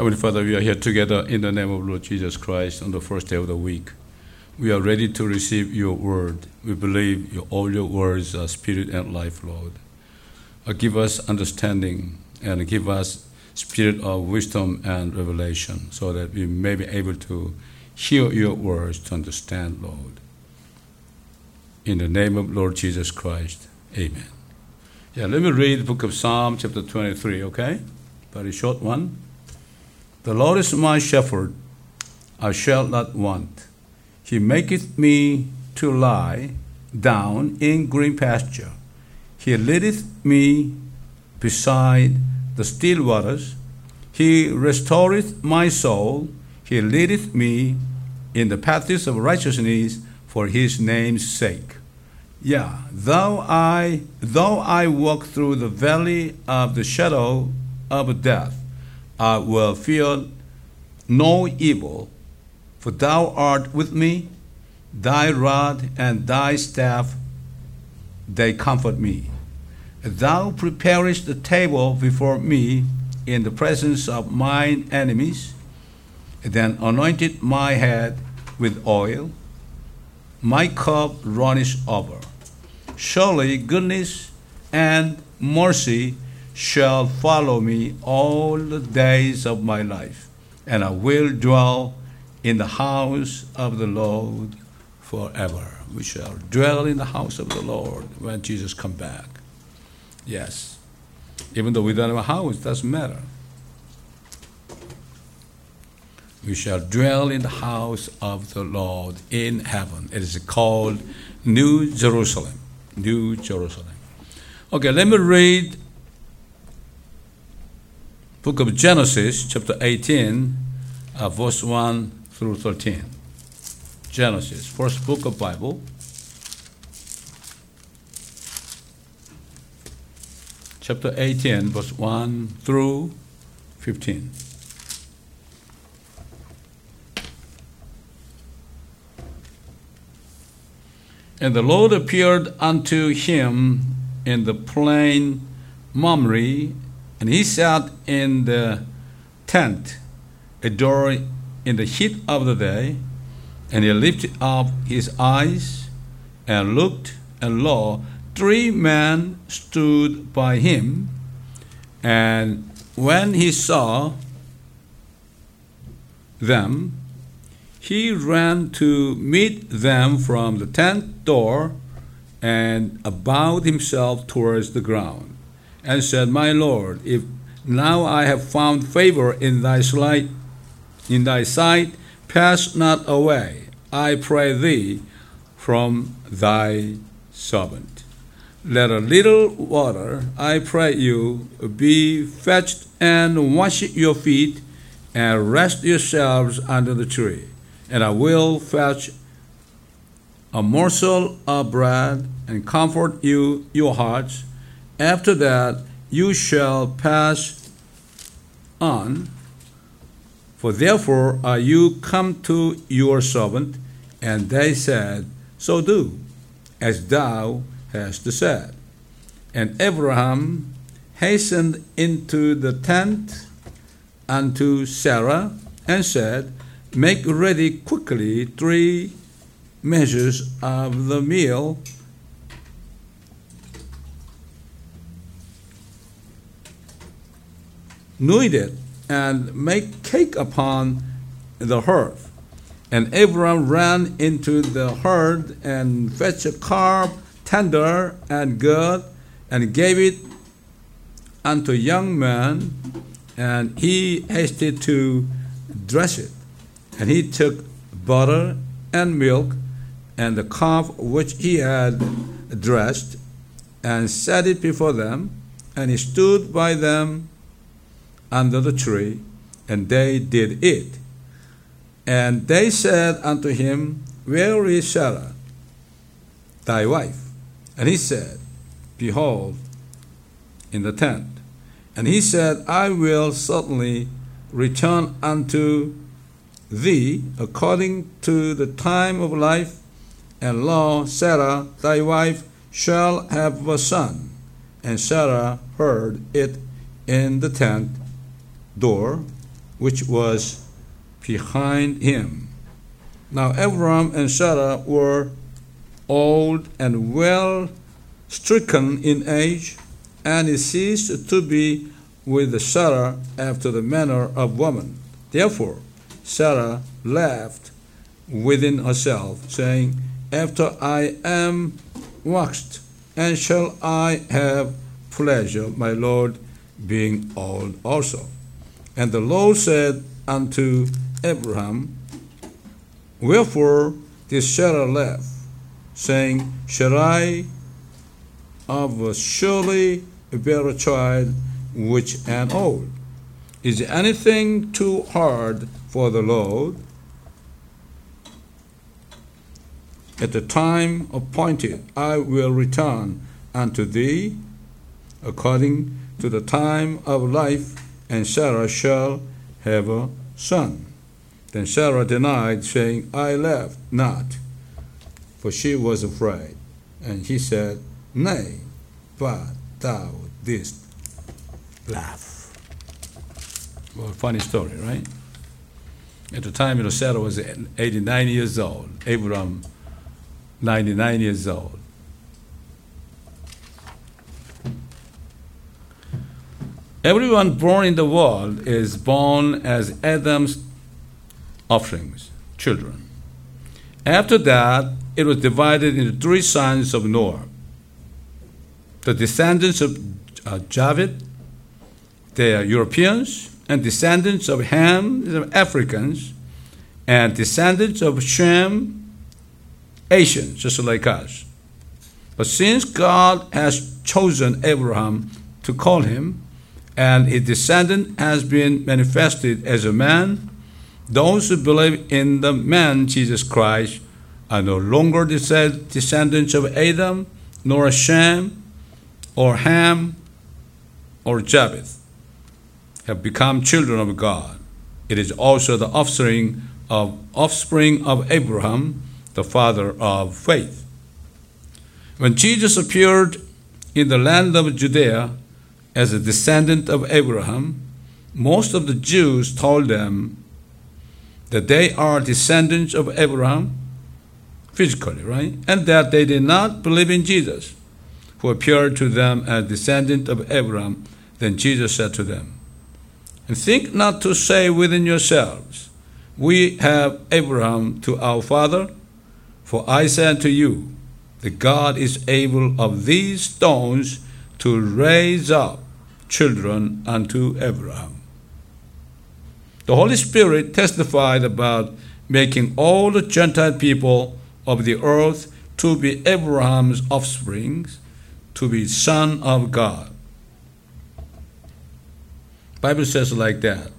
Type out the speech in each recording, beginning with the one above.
Heavenly Father, we are here together in the name of Lord Jesus Christ on the first day of the week. We are ready to receive your word. We believe your, all your words are spirit and life, Lord. Uh, give us understanding and give us spirit of wisdom and revelation so that we may be able to hear your words to understand, Lord. In the name of Lord Jesus Christ, amen. Yeah, let me read the book of Psalm, chapter 23, okay? Very short one. The Lord is my shepherd, I shall not want. He maketh me to lie down in green pasture. He leadeth me beside the still waters. He restoreth my soul. He leadeth me in the paths of righteousness for his name's sake. Yeah, though I though I walk through the valley of the shadow of death, I will fear no evil, for thou art with me, thy rod and thy staff they comfort me. Thou preparest the table before me in the presence of mine enemies, then anointed my head with oil, my cup runneth over. Surely goodness and mercy shall follow me all the days of my life, and I will dwell in the house of the Lord forever. We shall dwell in the house of the Lord when Jesus come back. Yes. Even though we don't have a house, it doesn't matter. We shall dwell in the house of the Lord in heaven. It is called New Jerusalem. New Jerusalem. Okay, let me read book of Genesis, chapter 18, uh, verse 1 through 13. Genesis, first book of Bible. Chapter 18, verse 1 through 15. And the Lord appeared unto him in the plain Mamre, and he sat in the tent, a door in the heat of the day, and he lifted up his eyes and looked, and lo, three men stood by him. And when he saw them, he ran to meet them from the tent door and bowed himself towards the ground and said, My Lord, if now I have found favor in thy sight, in thy sight, pass not away, I pray thee, from thy servant. Let a little water, I pray you, be fetched and wash your feet, and rest yourselves under the tree. And I will fetch a morsel of bread and comfort you your hearts. After that you shall pass on. For therefore are you come to your servant? And they said, So do, as thou hast said. And Abraham hastened into the tent unto Sarah and said, Make ready quickly three measures of the meal knead it and make cake upon the hearth. And Abram ran into the herd and fetched a calf tender and good and gave it unto young man, and he hasted to dress it. And he took butter and milk and the calf which he had dressed and set it before them, and he stood by them under the tree, and they did eat. And they said unto him, Where is Sarah, thy wife? And he said, Behold, in the tent. And he said, I will certainly return unto thee according to the time of life, and lo, Sarah, thy wife, shall have a son. And Sarah heard it in the tent door which was behind him. Now Abram and Sarah were old and well stricken in age, and he ceased to be with Sarah after the manner of woman. Therefore, Sarah laughed within herself, saying, After I am waxed, and shall I have pleasure, my Lord being old also? And the Lord said unto Abraham, Wherefore did Sarah laugh, saying, Shall I of a surely bear a child which am old? Is anything too hard for the Lord? At the time appointed, I will return unto thee according to the time of life, and Sarah shall have a son. Then Sarah denied, saying, I laughed not, for she was afraid. And he said, Nay, but thou didst laugh. Well, funny story, right? At the time, you know, Sarah was 89 years old, Abraham 99 years old. Everyone born in the world is born as Adam's offerings, children. After that, it was divided into three sons of Noah the descendants of uh, Japheth, they are Europeans, and descendants of Ham, the Africans, and descendants of Shem, Asians, just like us. But since God has chosen Abraham to call him, and his descendant has been manifested as a man, those who believe in the man Jesus Christ are no longer descendants of Adam, nor Shem, or Ham, or Japheth, have become children of God. It is also the offspring of offspring of Abraham, the father of faith. When Jesus appeared in the land of Judea, as a descendant of Abraham, most of the Jews told them that they are descendants of Abraham physically, right? And that they did not believe in Jesus, who appeared to them as descendant of Abraham. Then Jesus said to them, And think not to say within yourselves, We have Abraham to our father, for I say unto you, that God is able of these stones to raise up children unto Abraham. The Holy Spirit testified about making all the Gentile people of the earth to be Abraham's offspring, to be son of God. Bible says like that.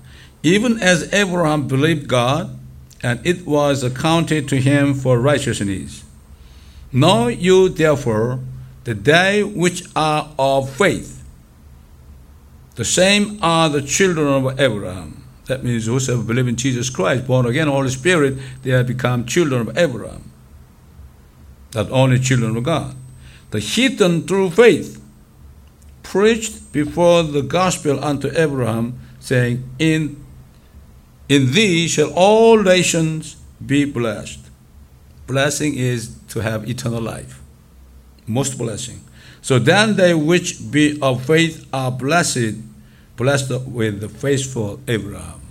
Even as Abraham believed God, and it was accounted to him for righteousness. Know you therefore the day which are of faith. The same are the children of Abraham. That means those who believe in Jesus Christ, born again, Holy Spirit, they have become children of Abraham. Not only children of God. The heathen through faith preached before the gospel unto Abraham, saying, In in thee shall all nations be blessed. Blessing is to have eternal life most blessing. So then they which be of faith are blessed, blessed with the faithful Abraham.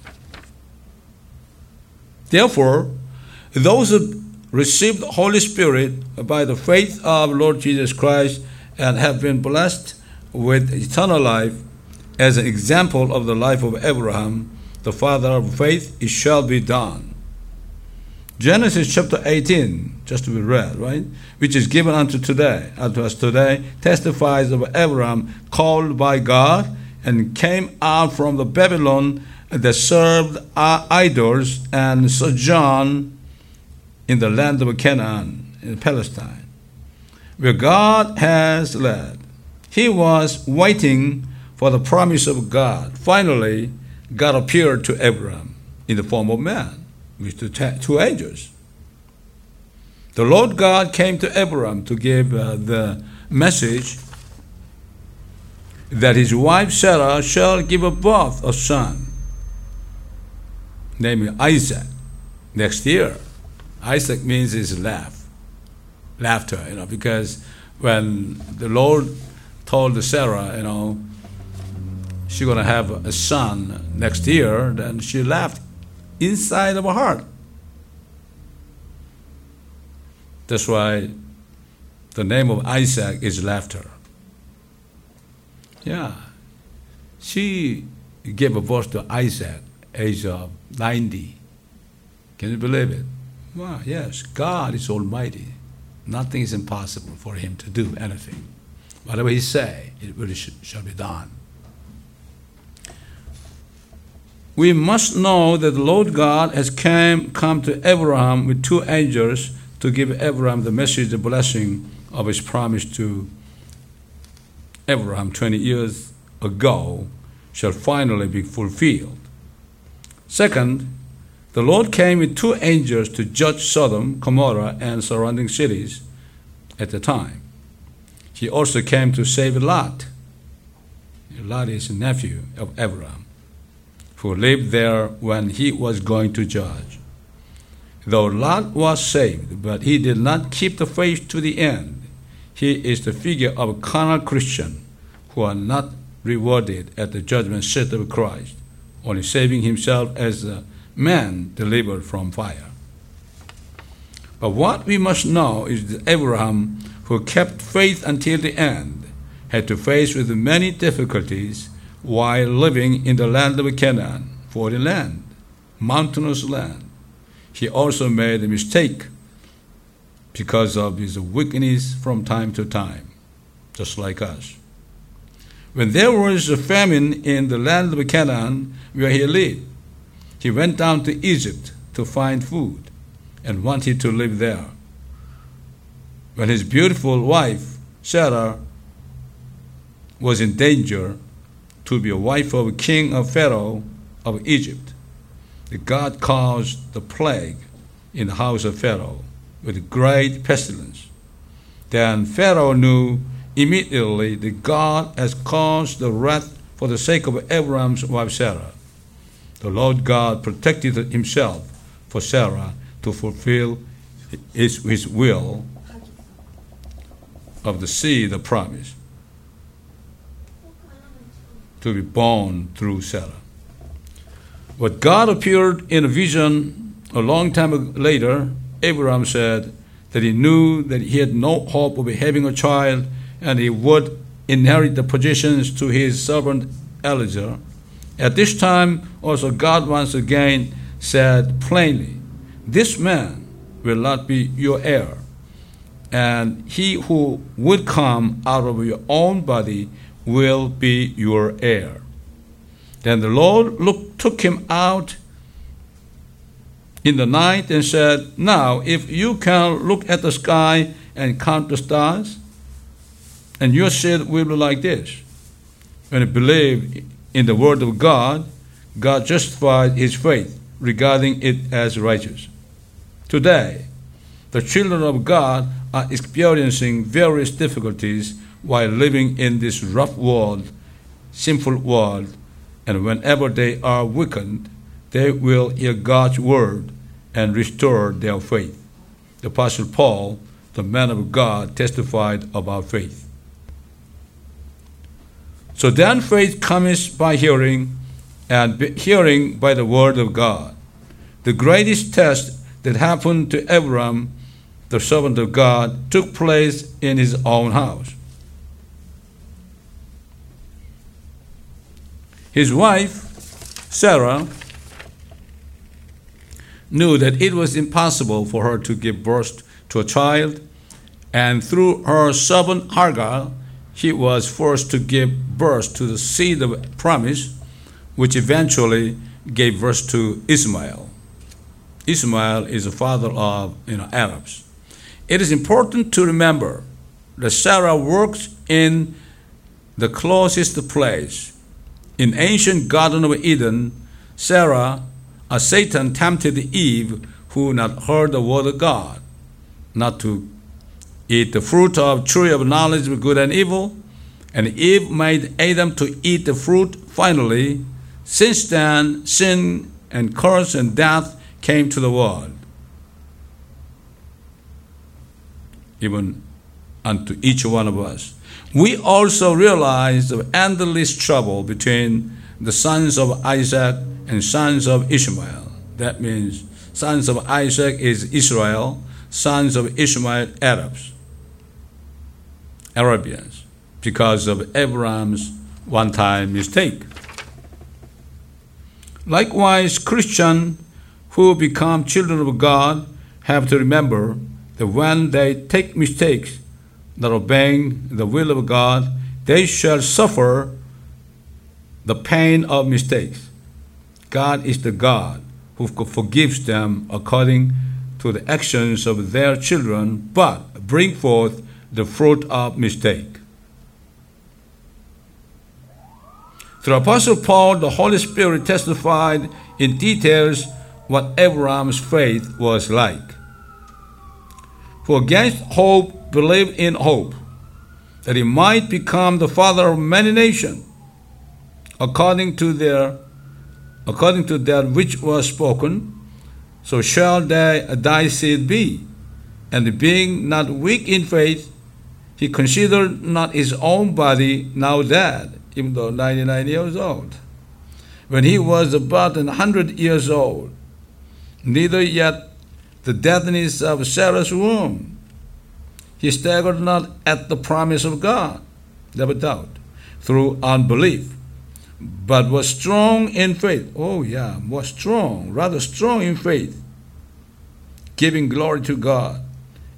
Therefore, those who received the Holy Spirit by the faith of Lord Jesus Christ and have been blessed with eternal life, as an example of the life of Abraham, the father of faith, it shall be done. Genesis chapter 18, just to be read, right? Which is given unto today, unto us today, testifies of Abraham called by God and came out from the Babylon that served uh, idols and sojourned in the land of Canaan, in Palestine, where God has led. He was waiting for the promise of God. Finally, God appeared to Abraham in the form of man with the two angels. The Lord God came to Abraham to give uh, the message that his wife Sarah shall give birth a son, naming Isaac next year. Isaac means is laugh, laughter, you know, because when the Lord told Sarah, you know, she's going to have a son next year, then she laughed inside of her heart. That's why the name of Isaac is laughter. Yeah. She gave a birth to Isaac, age of 90. Can you believe it? Wow, yes, God is almighty. Nothing is impossible for him to do anything. Whatever he say, it really shall be done. We must know that the Lord God has came, come to Abraham with two angels to give Abraham the message, the blessing of his promise to Abraham 20 years ago shall finally be fulfilled. Second, the Lord came with two angels to judge Sodom, Gomorrah, and surrounding cities at the time. He also came to save Lot. Lot is a nephew of Abraham, who lived there when he was going to judge. Though Lot was saved, but he did not keep the faith to the end. He is the figure of a carnal Christian who are not rewarded at the judgment seat of Christ, only saving himself as a man delivered from fire. But what we must know is that Abraham, who kept faith until the end, had to face with many difficulties while living in the land of Canaan, foreign land, mountainous land. He also made a mistake because of his weakness from time to time, just like us. When there was a famine in the land of Canaan where he lived, he went down to Egypt to find food and wanted to live there. When his beautiful wife, Sarah, was in danger to be a wife of a king of Pharaoh of Egypt, The God caused the plague in the house of Pharaoh with great pestilence. Then Pharaoh knew immediately that God has caused the wrath for the sake of Abraham's wife Sarah. The Lord God protected himself for Sarah to fulfill his, his will of the seed of promise to be born through Sarah. But God appeared in a vision a long time later. Abraham said that he knew that he had no hope of having a child and he would inherit the positions to his servant Eliezer. At this time, also, God once again said plainly, This man will not be your heir, and he who would come out of your own body will be your heir. Then the Lord look, took him out in the night and said, Now, if you can look at the sky and count the stars, and your seed will be like this. When you believe in the word of God, God justified his faith, regarding it as righteous. Today, the children of God are experiencing various difficulties while living in this rough world, sinful world, and whenever they are weakened, they will hear God's word and restore their faith. The Apostle Paul, the man of God, testified about faith. So then faith comes by hearing, and hearing by the word of God. The greatest test that happened to Abraham, the servant of God, took place in his own house. His wife, Sarah, knew that it was impossible for her to give birth to a child, and through her servant Hagar, she was forced to give birth to the seed of promise, which eventually gave birth to Ishmael. Ishmael is the father of you know, Arabs. It is important to remember that Sarah worked in the closest place. In ancient Garden of Eden, Sarah, a Satan tempted Eve, who not heard the word of God, not to eat the fruit of tree of knowledge of good and evil, and Eve made Adam to eat the fruit finally. Since then, sin and curse and death came to the world. Even unto each one of us. We also realize the endless trouble between the sons of Isaac and sons of Ishmael. That means sons of Isaac is Israel, sons of Ishmael, Arabs, Arabians, because of Abraham's one time mistake. Likewise, Christians who become children of God have to remember that when they take mistakes, that obeying the will of God, they shall suffer the pain of mistakes. God is the God who forgives them according to the actions of their children, but bring forth the fruit of mistake. Through Apostle Paul, the Holy Spirit testified in details what Abraham's faith was like. For against hope, believe in hope, that he might become the father of many nations, according to their according to that which was spoken, so shall thy, thy seed be. And being not weak in faith, he considered not his own body now dead, even though 99 years old. When he was about a hundred years old, neither yet the deadness of Sarah's womb. He staggered not at the promise of God, never doubt, through unbelief, but was strong in faith. Oh, yeah, was strong, rather strong in faith, giving glory to God,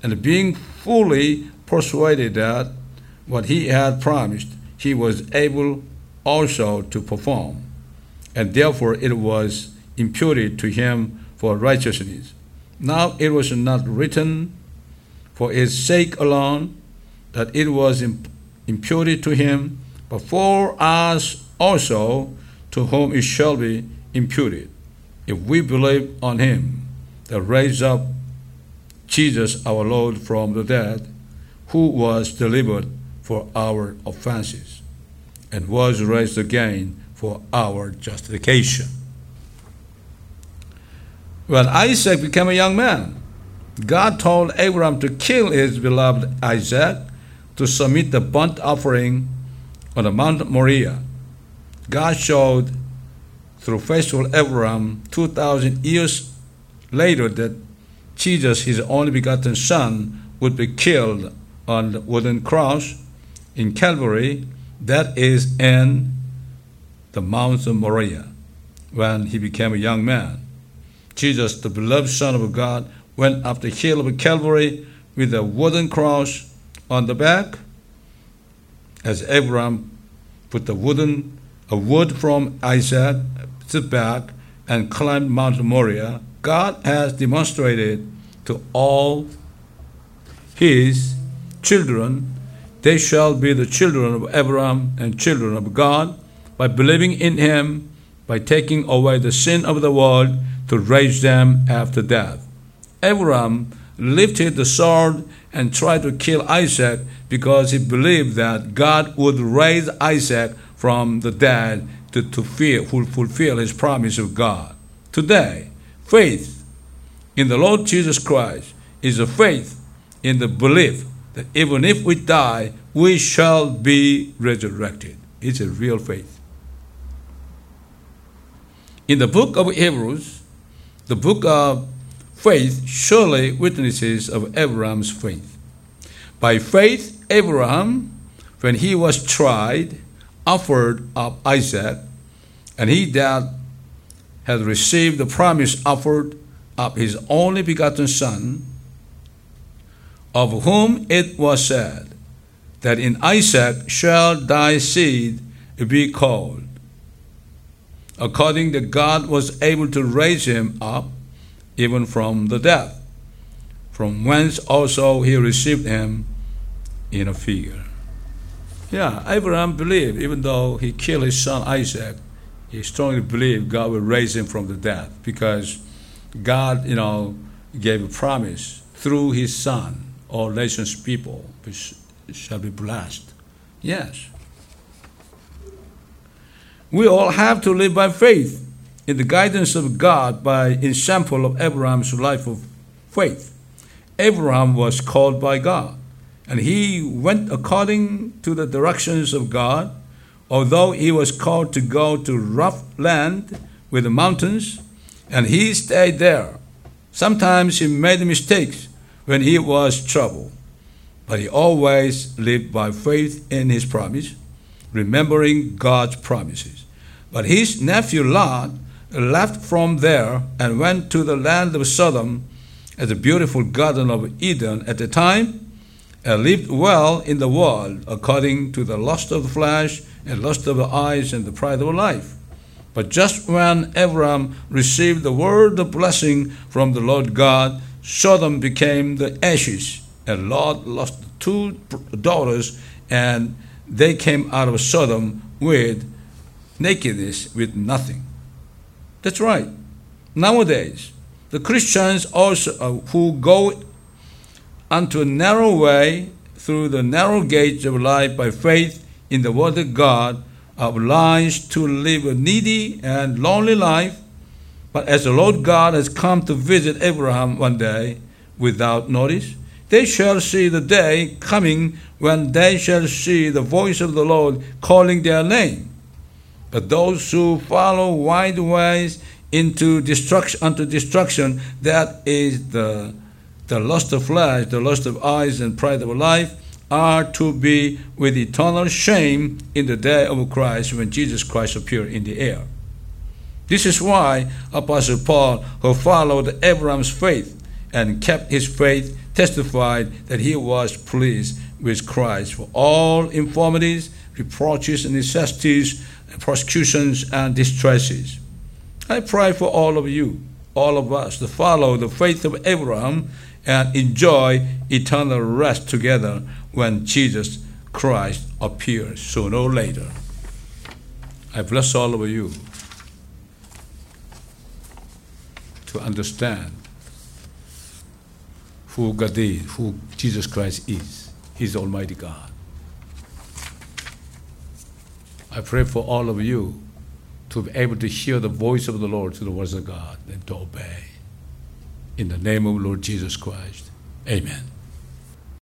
and being fully persuaded that what he had promised, he was able also to perform, and therefore it was imputed to him for righteousness. Now it was not written for his sake alone that it was imputed to him, but for us also to whom it shall be imputed, if we believe on him that raised up Jesus our Lord from the dead, who was delivered for our offenses and was raised again for our justification. When Isaac became a young man, God told Abraham to kill his beloved Isaac to submit the burnt offering on the Mount Moriah. God showed through faithful Abraham 2,000 years later that Jesus, his only begotten Son, would be killed on the wooden cross in Calvary, that is in the Mount of Moriah, when he became a young man. Jesus, the beloved Son of God, went up the hill of Calvary with a wooden cross on the back, as Abraham put the wooden a wood from Isaac's back and climbed Mount Moriah. God has demonstrated to all his children they shall be the children of Abraham and children of God by believing in him, by taking away the sin of the world to raise them after death. Abraham lifted the sword and tried to kill Isaac because he believed that God would raise Isaac from the dead to, to fear, fulfill his promise of God. Today, faith in the Lord Jesus Christ is a faith in the belief that even if we die, we shall be resurrected. It's a real faith. In the book of Hebrews, the book of faith surely witnesses of Abraham's faith. By faith, Abraham, when he was tried, offered up Isaac, and he that had received the promise offered up his only begotten Son, of whom it was said, that in Isaac shall thy seed be called according that God was able to raise him up even from the dead, from whence also he received him in a figure. Yeah, Abraham believed, even though he killed his son Isaac, he strongly believed God would raise him from the dead because God, you know, gave a promise through his son, all nations people shall be blessed. Yes. We all have to live by faith in the guidance of God by example of Abraham's life of faith. Abraham was called by God, and he went according to the directions of God. Although he was called to go to rough land with the mountains, and he stayed there. Sometimes he made mistakes when he was troubled, but he always lived by faith in his promise, remembering God's promises. But his nephew Lot left from there and went to the land of Sodom at the beautiful Garden of Eden at the time, and lived well in the world according to the lust of the flesh and lust of the eyes and the pride of life. But just when Abraham received the word of blessing from the Lord God, Sodom became the ashes, and Lot lost two daughters, and they came out of Sodom with nakedness, with nothing. That's right. Nowadays, the Christians also uh, who go unto a narrow way through the narrow gates of life by faith in the Word of God are obliged to live a needy and lonely life. But as the Lord God has come to visit Abraham one day without notice, they shall see the day coming when they shall see the voice of the Lord calling their name. But those who follow wide ways into destruction unto destruction, that is the the lust of flesh, the lust of eyes, and pride of life, are to be with eternal shame in the day of Christ when Jesus Christ appeared in the air. This is why Apostle Paul, who followed Abraham's faith and kept his faith, testified that he was pleased with Christ for all infirmities, reproaches, necessities, persecutions, and distresses. I pray for all of you, all of us, to follow the faith of Abraham and enjoy eternal rest together when Jesus Christ appears sooner or later. I bless all of you to understand who God is, who Jesus Christ is. He's Almighty God. I pray for all of you to be able to hear the voice of the Lord through the words of God and to obey. In the name of Lord Jesus Christ. Amen.